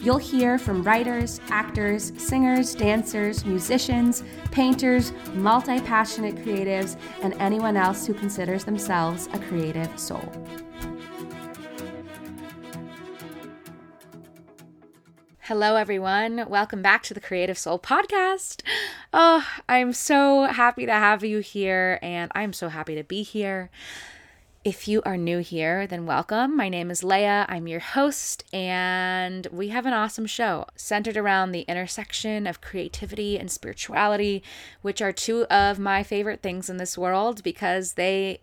You'll hear from writers, actors, singers, dancers, musicians, painters, multi passionate creatives, and anyone else who considers themselves a creative soul. Hello, everyone. Welcome back to the Creative Soul Podcast. Oh, I'm so happy to have you here, and I'm so happy to be here. If you are new here, then welcome. My name is Leya. I'm your host, and we have an awesome show centered around the intersection of creativity and spirituality, which are two of my favorite things in this world because they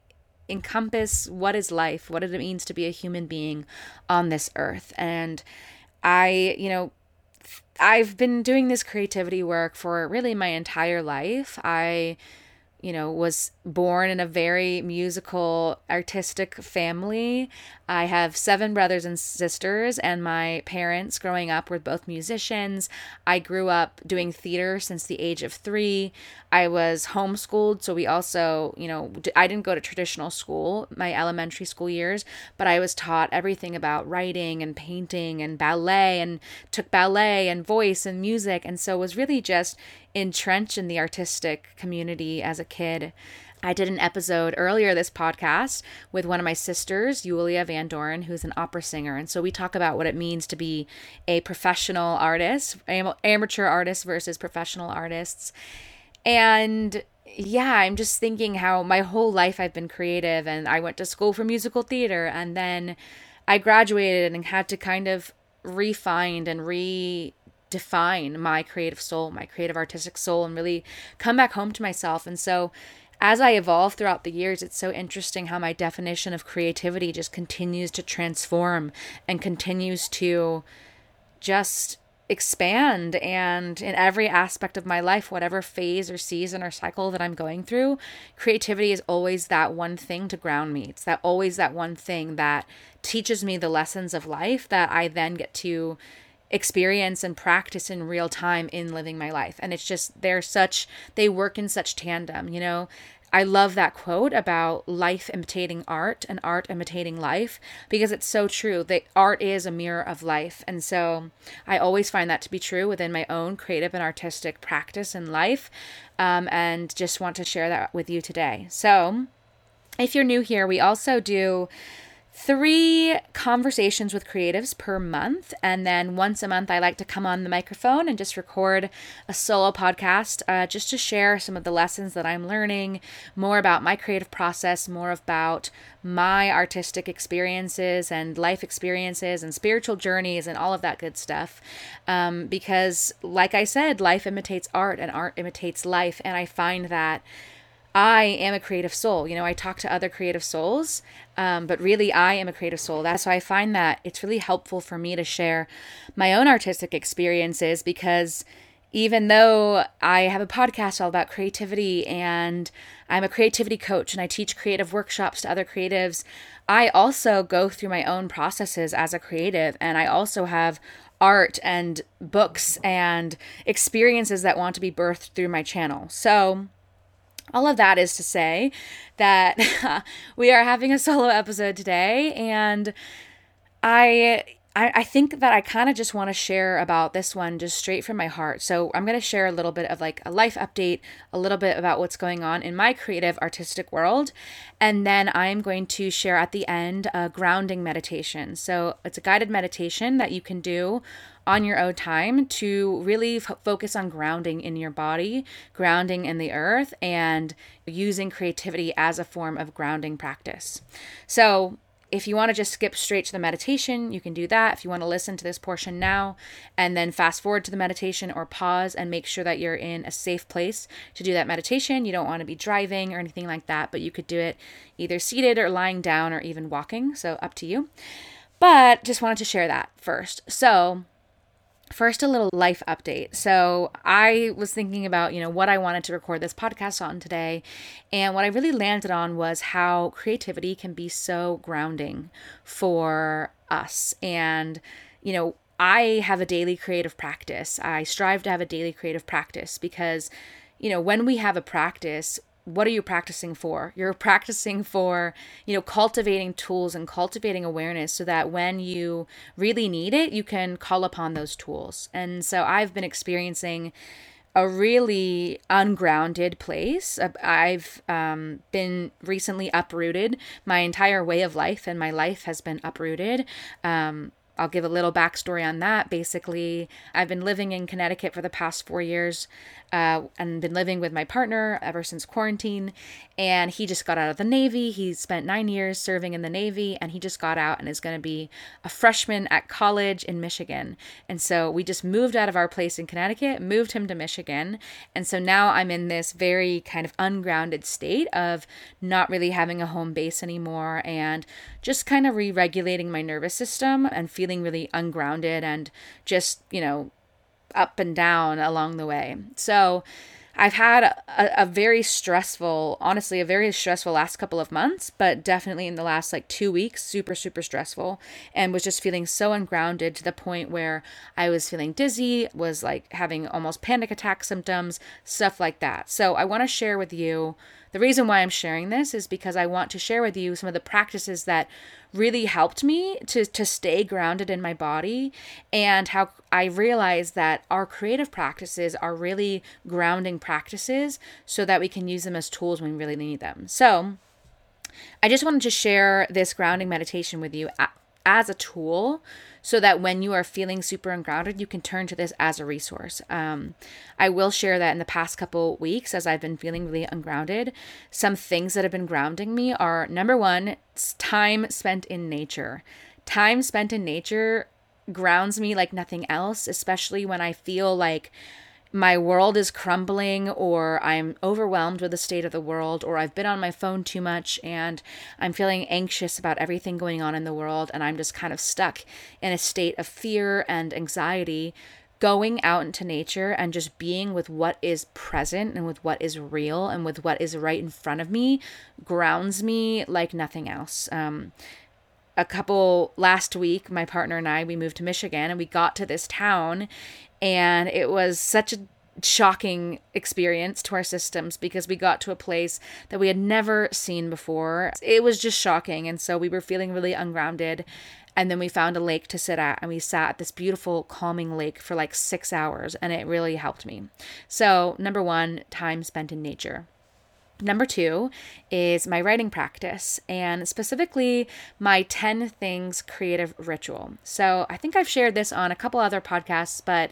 encompass what is life, what it means to be a human being on this earth. And I, you know, I've been doing this creativity work for really my entire life. I you know, was born in a very musical, artistic family. I have seven brothers and sisters, and my parents growing up were both musicians. I grew up doing theater since the age of three. I was homeschooled, so we also, you know, I didn't go to traditional school my elementary school years, but I was taught everything about writing and painting and ballet and took ballet and voice and music. And so was really just entrenched in the artistic community as a kid. I did an episode earlier this podcast with one of my sisters, Yulia Van Doren, who's an opera singer. And so we talk about what it means to be a professional artist, amateur artist versus professional artists. And yeah, I'm just thinking how my whole life I've been creative and I went to school for musical theater and then I graduated and had to kind of refine and re define my creative soul, my creative artistic soul, and really come back home to myself. And so, as I evolve throughout the years, it's so interesting how my definition of creativity just continues to transform and continues to just expand and in every aspect of my life whatever phase or season or cycle that i'm going through creativity is always that one thing to ground me it's that always that one thing that teaches me the lessons of life that i then get to experience and practice in real time in living my life. And it's just, they're such, they work in such tandem, you know? I love that quote about life imitating art and art imitating life because it's so true. that art is a mirror of life. And so I always find that to be true within my own creative and artistic practice in life. Um, and just want to share that with you today. So if you're new here, we also do three conversations with creatives per month. And then once a month, I like to come on the microphone and just record a solo podcast uh, just to share some of the lessons that I'm learning, more about my creative process, more about my artistic experiences and life experiences and spiritual journeys and all of that good stuff. Um, because, like I said, life imitates art and art imitates life. And I find that. I am a creative soul. You know, I talk to other creative souls, um, but really I am a creative soul. That's why I find that it's really helpful for me to share my own artistic experiences because even though I have a podcast all about creativity and I'm a creativity coach and I teach creative workshops to other creatives, I also go through my own processes as a creative and I also have art and books and experiences that want to be birthed through my channel. So, all of that is to say that we are having a solo episode today, and I I, think that I kind of just want to share about this one just straight from my heart. So I'm going to share a little bit of like a life update, a little bit about what's going on in my creative artistic world. And then I'm going to share at the end a grounding meditation. So it's a guided meditation that you can do on your own time to really f- focus on grounding in your body, grounding in the earth, and using creativity as a form of grounding practice. So, if you want to just skip straight to the meditation, you can do that. If you want to listen to this portion now and then fast forward to the meditation or pause and make sure that you're in a safe place to do that meditation, you don't want to be driving or anything like that, but you could do it either seated or lying down or even walking. So, up to you. But just wanted to share that first. So, First, a little life update. So, I was thinking about, you know, what I wanted to record this podcast on today. And what I really landed on was how creativity can be so grounding for us. And, you know, I have a daily creative practice. I strive to have a daily creative practice because, you know, when we have a practice, what are you practicing for? You're practicing for, you know, cultivating tools and cultivating awareness so that when you really need it, you can call upon those tools. And so I've been experiencing a really ungrounded place. I've um, been recently uprooted. My entire way of life and my life has been uprooted. Um, I'll give a little backstory on that. Basically, I've been living in Connecticut for the past four years uh, and been living with my partner ever since quarantine. And he just got out of the Navy. He spent nine years serving in the Navy, and he just got out and is going to be a freshman at college in Michigan. And so we just moved out of our place in Connecticut, moved him to Michigan. And so now I'm in this very kind of ungrounded state of not really having a home base anymore and just kind of re regulating my nervous system and feeling really ungrounded and just, you know, up and down along the way. So I've had a, a, very stressful, honestly, a very stressful last couple of months, but definitely in the last like two weeks, super, super stressful, and was just feeling so ungrounded to the point where I was feeling dizzy, was like having almost panic attack symptoms, stuff like that. So I want to share with you the reason why I'm sharing this is because I want to share with you some of the practices that really helped me to, to stay grounded in my body and how I realized that our creative practices are really grounding practices so that we can use them as tools when we really need them. So, I just wanted to share this grounding meditation with you as a tool so that when you are feeling super ungrounded, you can turn to this as a resource. Um, I will share that in the past couple weeks, as I've been feeling really ungrounded, some things that have been grounding me are number one, time spent in nature. Time spent in nature grounds me like nothing else, especially when I feel like my world is crumbling or I'm overwhelmed with the state of the world or I've been on my phone too much and I'm feeling anxious about everything going on in the world and I'm just kind of stuck in a state of fear and anxiety going out into nature and just being with what is present and with what is real and with what is right in front of me grounds me like nothing else. Um, a couple last week my partner and I we moved to Michigan and we got to this town and it was such a shocking experience to our systems because we got to a place that we had never seen before. It was just shocking. And so we were feeling really ungrounded. And then we found a lake to sit at, and we sat at this beautiful, calming lake for like six hours, and it really helped me. So, number one, time spent in nature. Number two is my writing practice and specifically my 10 things creative ritual. So I think I've shared this on a couple other podcasts, but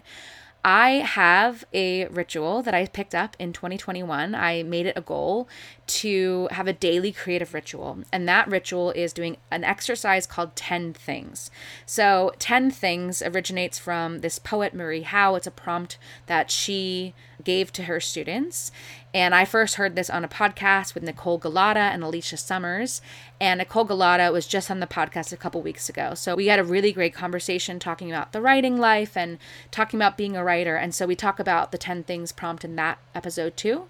I have a ritual that I picked up in 2021. I made it a goal to have a daily creative ritual, and that ritual is doing an exercise called 10 Things. So, 10 Things originates from this poet, Marie Howe. It's a prompt that she gave to her students. And I first heard this on a podcast with Nicole Galata and Alicia Summers. And Nicole Galata was just on the podcast a couple weeks ago. So we had a really great conversation talking about the writing life and talking about being a writer. And so we talk about the 10 things prompt in that episode too.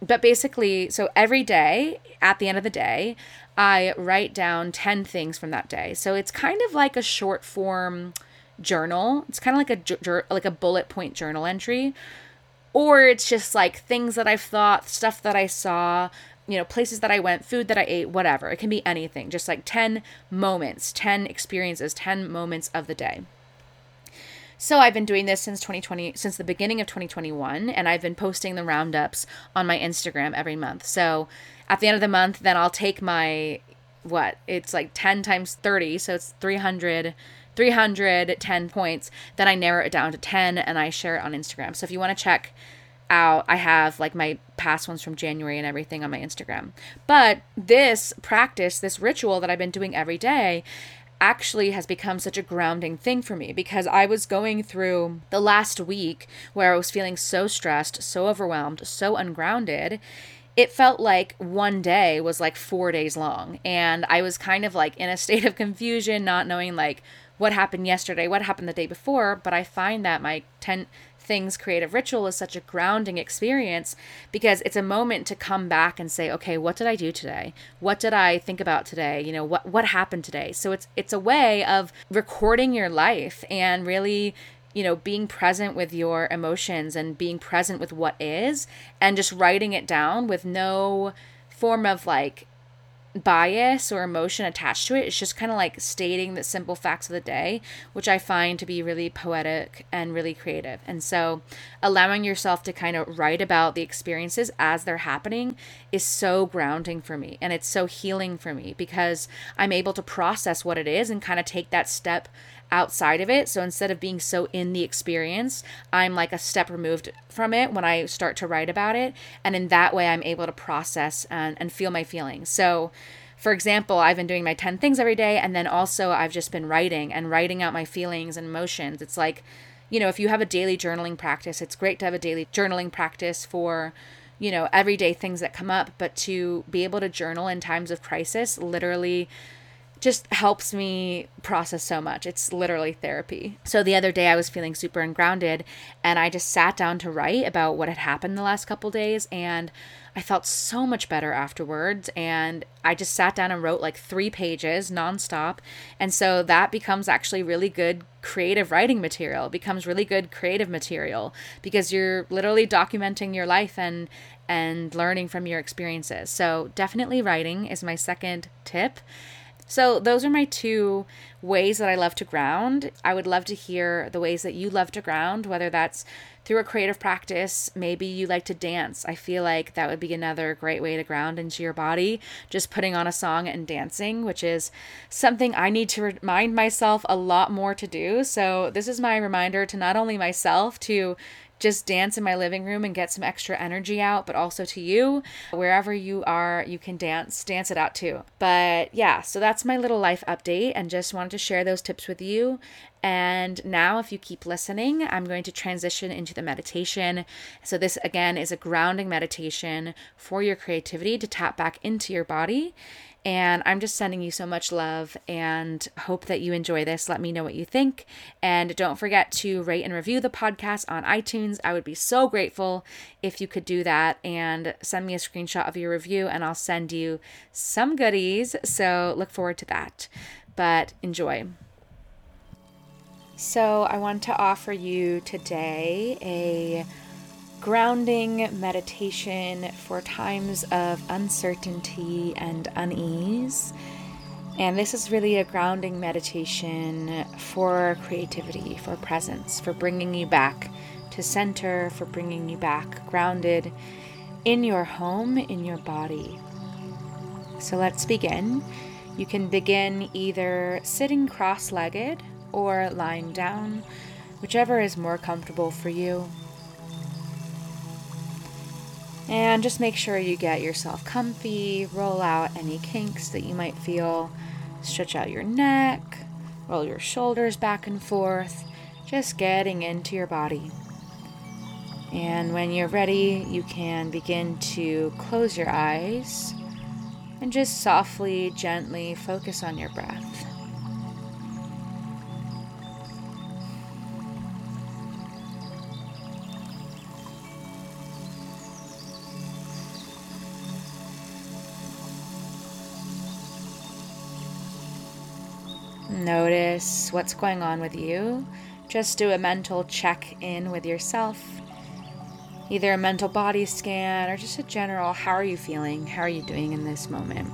But basically, so every day, at the end of the day, I write down 10 things from that day. So it's kind of like a short form journal. It's kind of like a like a bullet point journal entry or it's just like things that I've thought, stuff that I saw, you know, places that I went, food that I ate, whatever. It can be anything, just like 10 moments, 10 experiences, 10 moments of the day. So I've been doing this since 2020 since the beginning of 2021 and I've been posting the roundups on my Instagram every month. So at the end of the month then I'll take my what? It's like 10 times 30, so it's 300 310 points. Then I narrow it down to 10 and I share it on Instagram. So if you want to check out, I have like my past ones from January and everything on my Instagram. But this practice, this ritual that I've been doing every day, actually has become such a grounding thing for me because I was going through the last week where I was feeling so stressed, so overwhelmed, so ungrounded. It felt like one day was like four days long. And I was kind of like in a state of confusion, not knowing like what happened yesterday, what happened the day before, but I find that my 10 things creative ritual is such a grounding experience because it's a moment to come back and say okay what did i do today? What did i think about today? You know what what happened today? So it's it's a way of recording your life and really you know, being present with your emotions and being present with what is and just writing it down with no form of like bias or emotion attached to it. It's just kind of like stating the simple facts of the day, which I find to be really poetic and really creative. And so, allowing yourself to kind of write about the experiences as they're happening is so grounding for me and it's so healing for me because I'm able to process what it is and kind of take that step outside of it. So instead of being so in the experience, I'm like a step removed from it when I start to write about it. And in that way, I'm able to process and, and feel my feelings. So, for example, I've been doing my 10 things every day. And then also, I've just been writing and writing out my feelings and emotions. It's like, you know, if you have a daily journaling practice, it's great to have a daily journaling practice for you know everyday things that come up but to be able to journal in times of crisis literally just helps me process so much. It's literally therapy. So the other day I was feeling super ungrounded and I just sat down to write about what had happened the last couple days and I felt so much better afterwards and I just sat down and wrote like 3 pages nonstop. And so that becomes actually really good creative writing material. It becomes really good creative material because you're literally documenting your life and and learning from your experiences. So definitely writing is my second tip. So, those are my two ways that I love to ground. I would love to hear the ways that you love to ground, whether that's through a creative practice, maybe you like to dance. I feel like that would be another great way to ground into your body, just putting on a song and dancing, which is something I need to remind myself a lot more to do. So, this is my reminder to not only myself to just dance in my living room and get some extra energy out, but also to you. Wherever you are, you can dance, dance it out too. But yeah, so that's my little life update and just wanted to share those tips with you. And now, if you keep listening, I'm going to transition into the meditation. So, this again is a grounding meditation for your creativity to tap back into your body. And I'm just sending you so much love and hope that you enjoy this. Let me know what you think. And don't forget to rate and review the podcast on iTunes. I would be so grateful if you could do that and send me a screenshot of your review, and I'll send you some goodies. So look forward to that. But enjoy. So, I want to offer you today a grounding meditation for times of uncertainty and unease. And this is really a grounding meditation for creativity, for presence, for bringing you back to center, for bringing you back grounded in your home, in your body. So let's begin. You can begin either sitting cross legged or lying down, whichever is more comfortable for you. And just make sure you get yourself comfy, roll out any kinks that you might feel, stretch out your neck, roll your shoulders back and forth, just getting into your body. And when you're ready, you can begin to close your eyes and just softly, gently focus on your breath. Notice what's going on with you. Just do a mental check in with yourself. Either a mental body scan or just a general how are you feeling? How are you doing in this moment?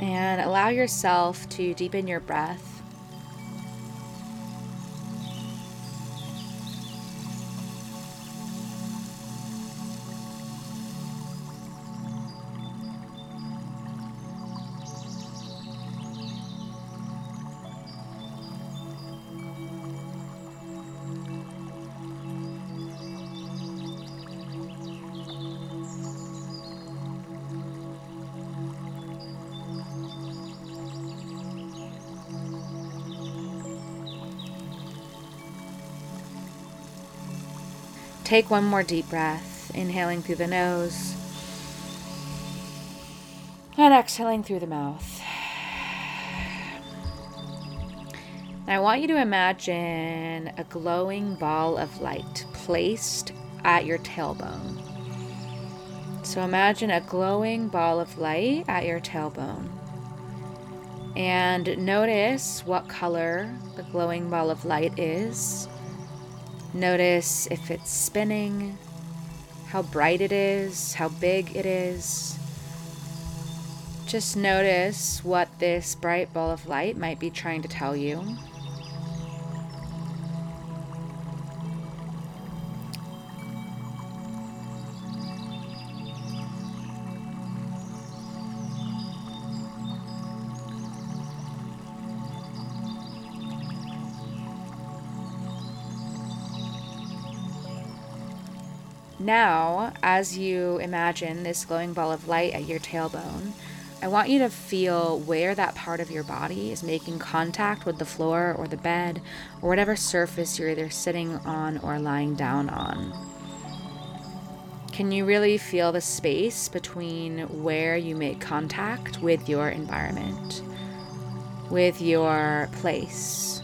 And allow yourself to deepen your breath Take one more deep breath, inhaling through the nose And exhaling through the mouth. I want you to imagine a glowing ball of light placed at your tailbone. So imagine a glowing ball of light at your tailbone. And notice what color the glowing ball of light is. Notice if it's spinning, how bright it is, how big it is. Just notice what this bright ball of light might be trying to tell you. Now, as you imagine this glowing ball of light at your tailbone, I want you to feel where that part of your body is making contact with the floor or the bed or whatever surface you're either sitting on or lying down on. Can you really feel the space between where you make contact with your environment, with your place?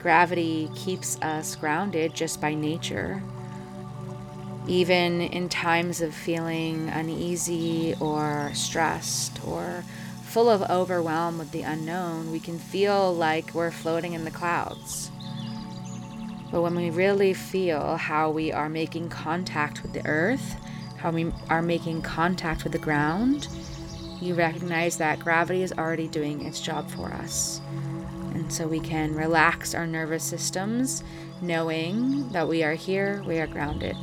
Gravity keeps us grounded just by nature even in times of feeling uneasy or stressed or full of overwhelm with the unknown, we can feel like we're floating in the clouds. But when we really feel how we are making contact with the earth, how we are making contact with the ground, you recognize that gravity is already doing its job for us. And so we can relax our nervous systems knowing that we are here, we are grounded.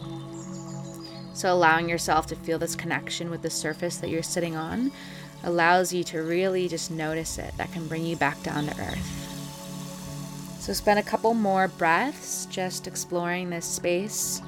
So, allowing yourself to feel this connection with the surface that you're sitting on allows you to really just notice it. That can bring you back down to earth. So, spend a couple more breaths just exploring this space.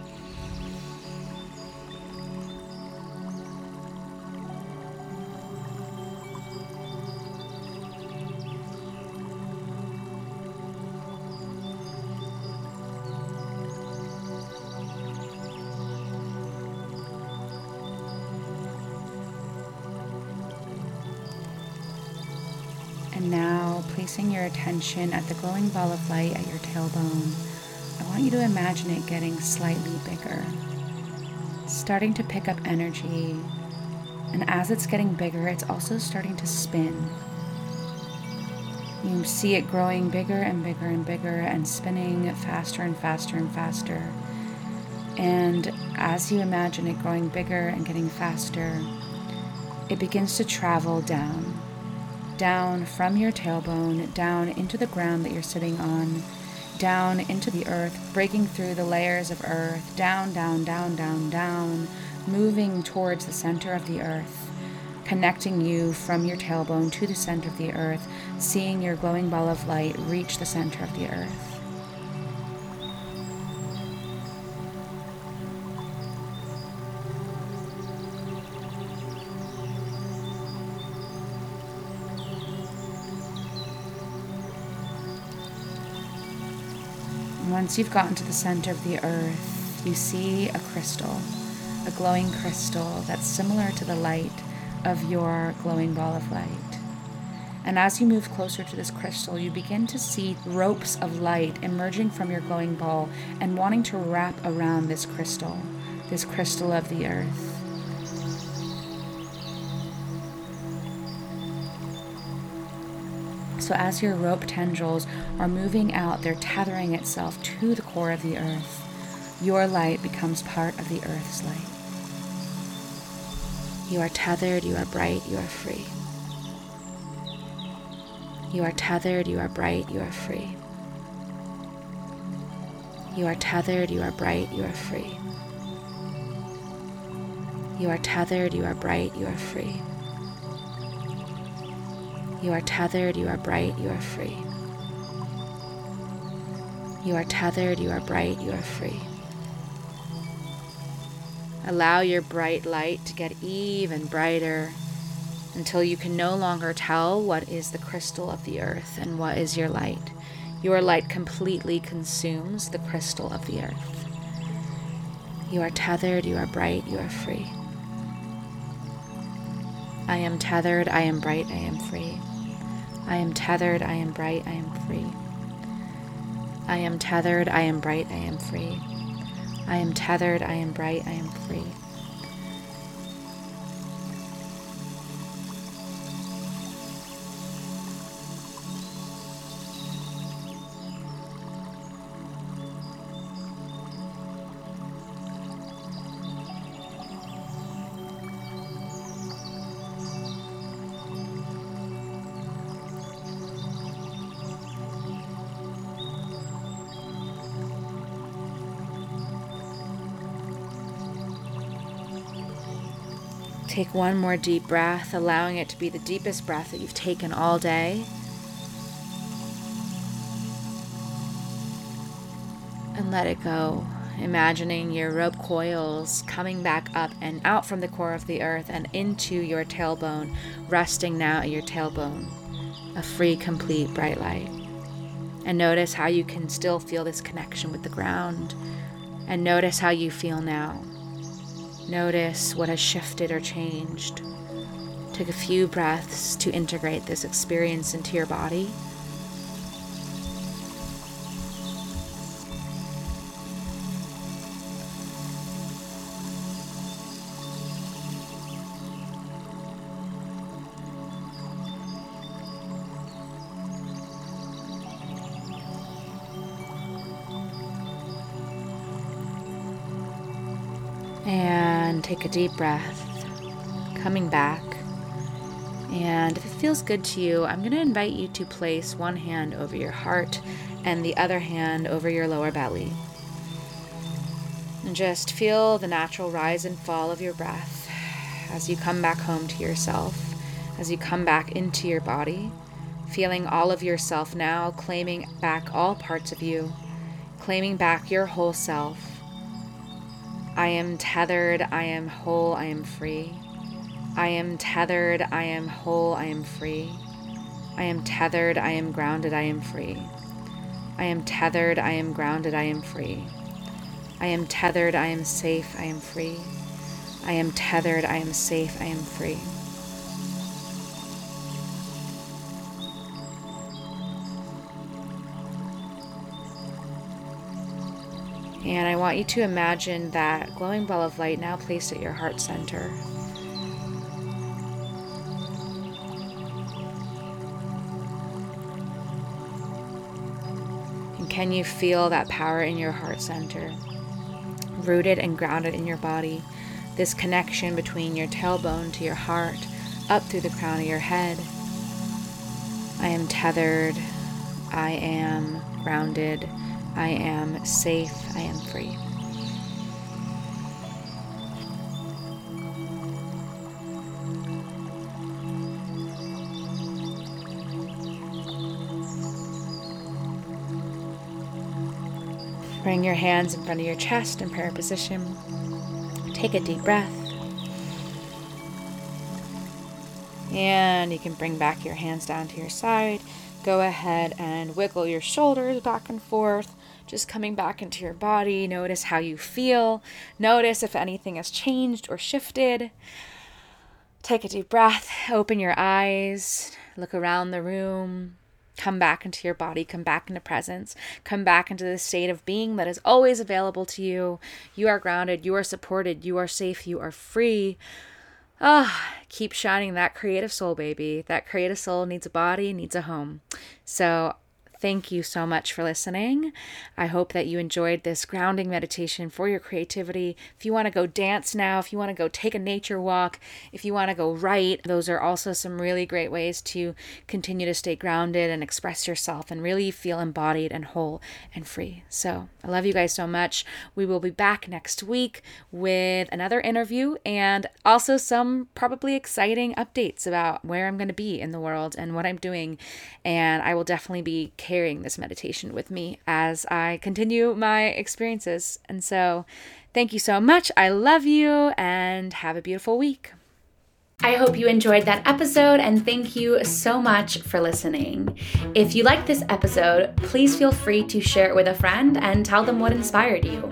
Your attention at the glowing ball of light at your tailbone, I want you to imagine it getting slightly bigger, starting to pick up energy. And as it's getting bigger, it's also starting to spin. You see it growing bigger and bigger and bigger and spinning faster and faster and faster. And as you imagine it growing bigger and getting faster, it begins to travel down down from your tailbone, down into the ground that you're sitting on, down into the earth, breaking through the layers of earth, down, down, down, down, down, moving towards the center of the earth, connecting you from your tailbone to the center of the earth, seeing your glowing ball of light reach the center of the earth. Once you've gotten to the center of the earth, you see a crystal, a glowing crystal that's similar to the light of your glowing ball of light. And as you move closer to this crystal, you begin to see ropes of light emerging from your glowing ball and wanting to wrap around this crystal, this crystal of the earth. So, as your rope tendrils are moving out, they're tethering itself to the core of the earth. Your light becomes part of the earth's light. You are tethered, you are bright, you are free. You are tethered, you are bright, you are free. You are tethered, you are bright, you are free. You are tethered, you are bright, you are free. You are tethered, you are bright, you are free. You are tethered, you are bright, you are free. Allow your bright light to get even brighter until you can no longer tell what is the crystal of the earth and what is your light. Your light completely consumes the crystal of the earth. You are tethered, you are bright, you are free. I am tethered, I am bright, I am free. I am tethered, I am bright, I am free. I am tethered, I am bright, I am free. I am tethered, I am bright, I am free. Take one more deep breath, allowing it to be the deepest breath that you've taken all day. And let it go. Imagining your rope coils coming back up and out from the core of the earth and into your tailbone, resting now at your tailbone. A free, complete, bright light. And notice how you can still feel this connection with the ground. And notice how you feel now. Notice what has shifted or changed. Take a few breaths to integrate this experience into your body. Take a deep breath, coming back. And if it feels good to you, I'm going to invite you to place one hand over your heart and the other hand over your lower belly. And just feel the natural rise and fall of your breath as you come back home to yourself, as you come back into your body, feeling all of yourself now, claiming back all parts of you, claiming back your whole self I am tethered, I am whole, I am free. I am tethered, I am whole, I am free. I am tethered, I am grounded, I am free. I am tethered, I am grounded, I am free. I am tethered, I am safe, I am free. I am tethered, I am safe, I am free. And I want you to imagine that glowing ball of light now placed at your heart center. And can you feel that power in your heart center? Rooted and grounded in your body. This connection between your tailbone to your heart, up through the crown of your head. I am tethered. I am grounded. I am safe. I am free. Bring your hands in front of your chest in prayer position. Take a deep breath. And you can bring back your hands down to your side. Go ahead and wiggle your shoulders back and forth just coming back into your body. Notice how you feel. Notice if anything has changed or shifted. Take a deep breath, open your eyes, look around the room, come back into your body, come back into presence, come back into the state of being that is always available to you. You are grounded, you are supported, you are safe, you are free. Ah, oh, keep shining that creative soul, baby. That creative soul needs a body, needs a home. So Thank you so much for listening. I hope that you enjoyed this grounding meditation for your creativity. If you want to go dance now, if you want to go take a nature walk, if you want to go write, those are also some really great ways to continue to stay grounded and express yourself and really feel embodied and whole and free. So I love you guys so much. We will be back next week with another interview and also some probably exciting updates about where I'm going to be in the world and what I'm doing. And I will definitely be carrying this meditation with me as I continue my experiences. And so, thank you so much. I love you and have a beautiful week. I hope you enjoyed that episode and thank you so much for listening. If you liked this episode, please feel free to share it with a friend and tell them what inspired you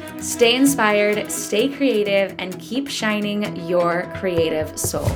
Stay inspired, stay creative, and keep shining your creative soul.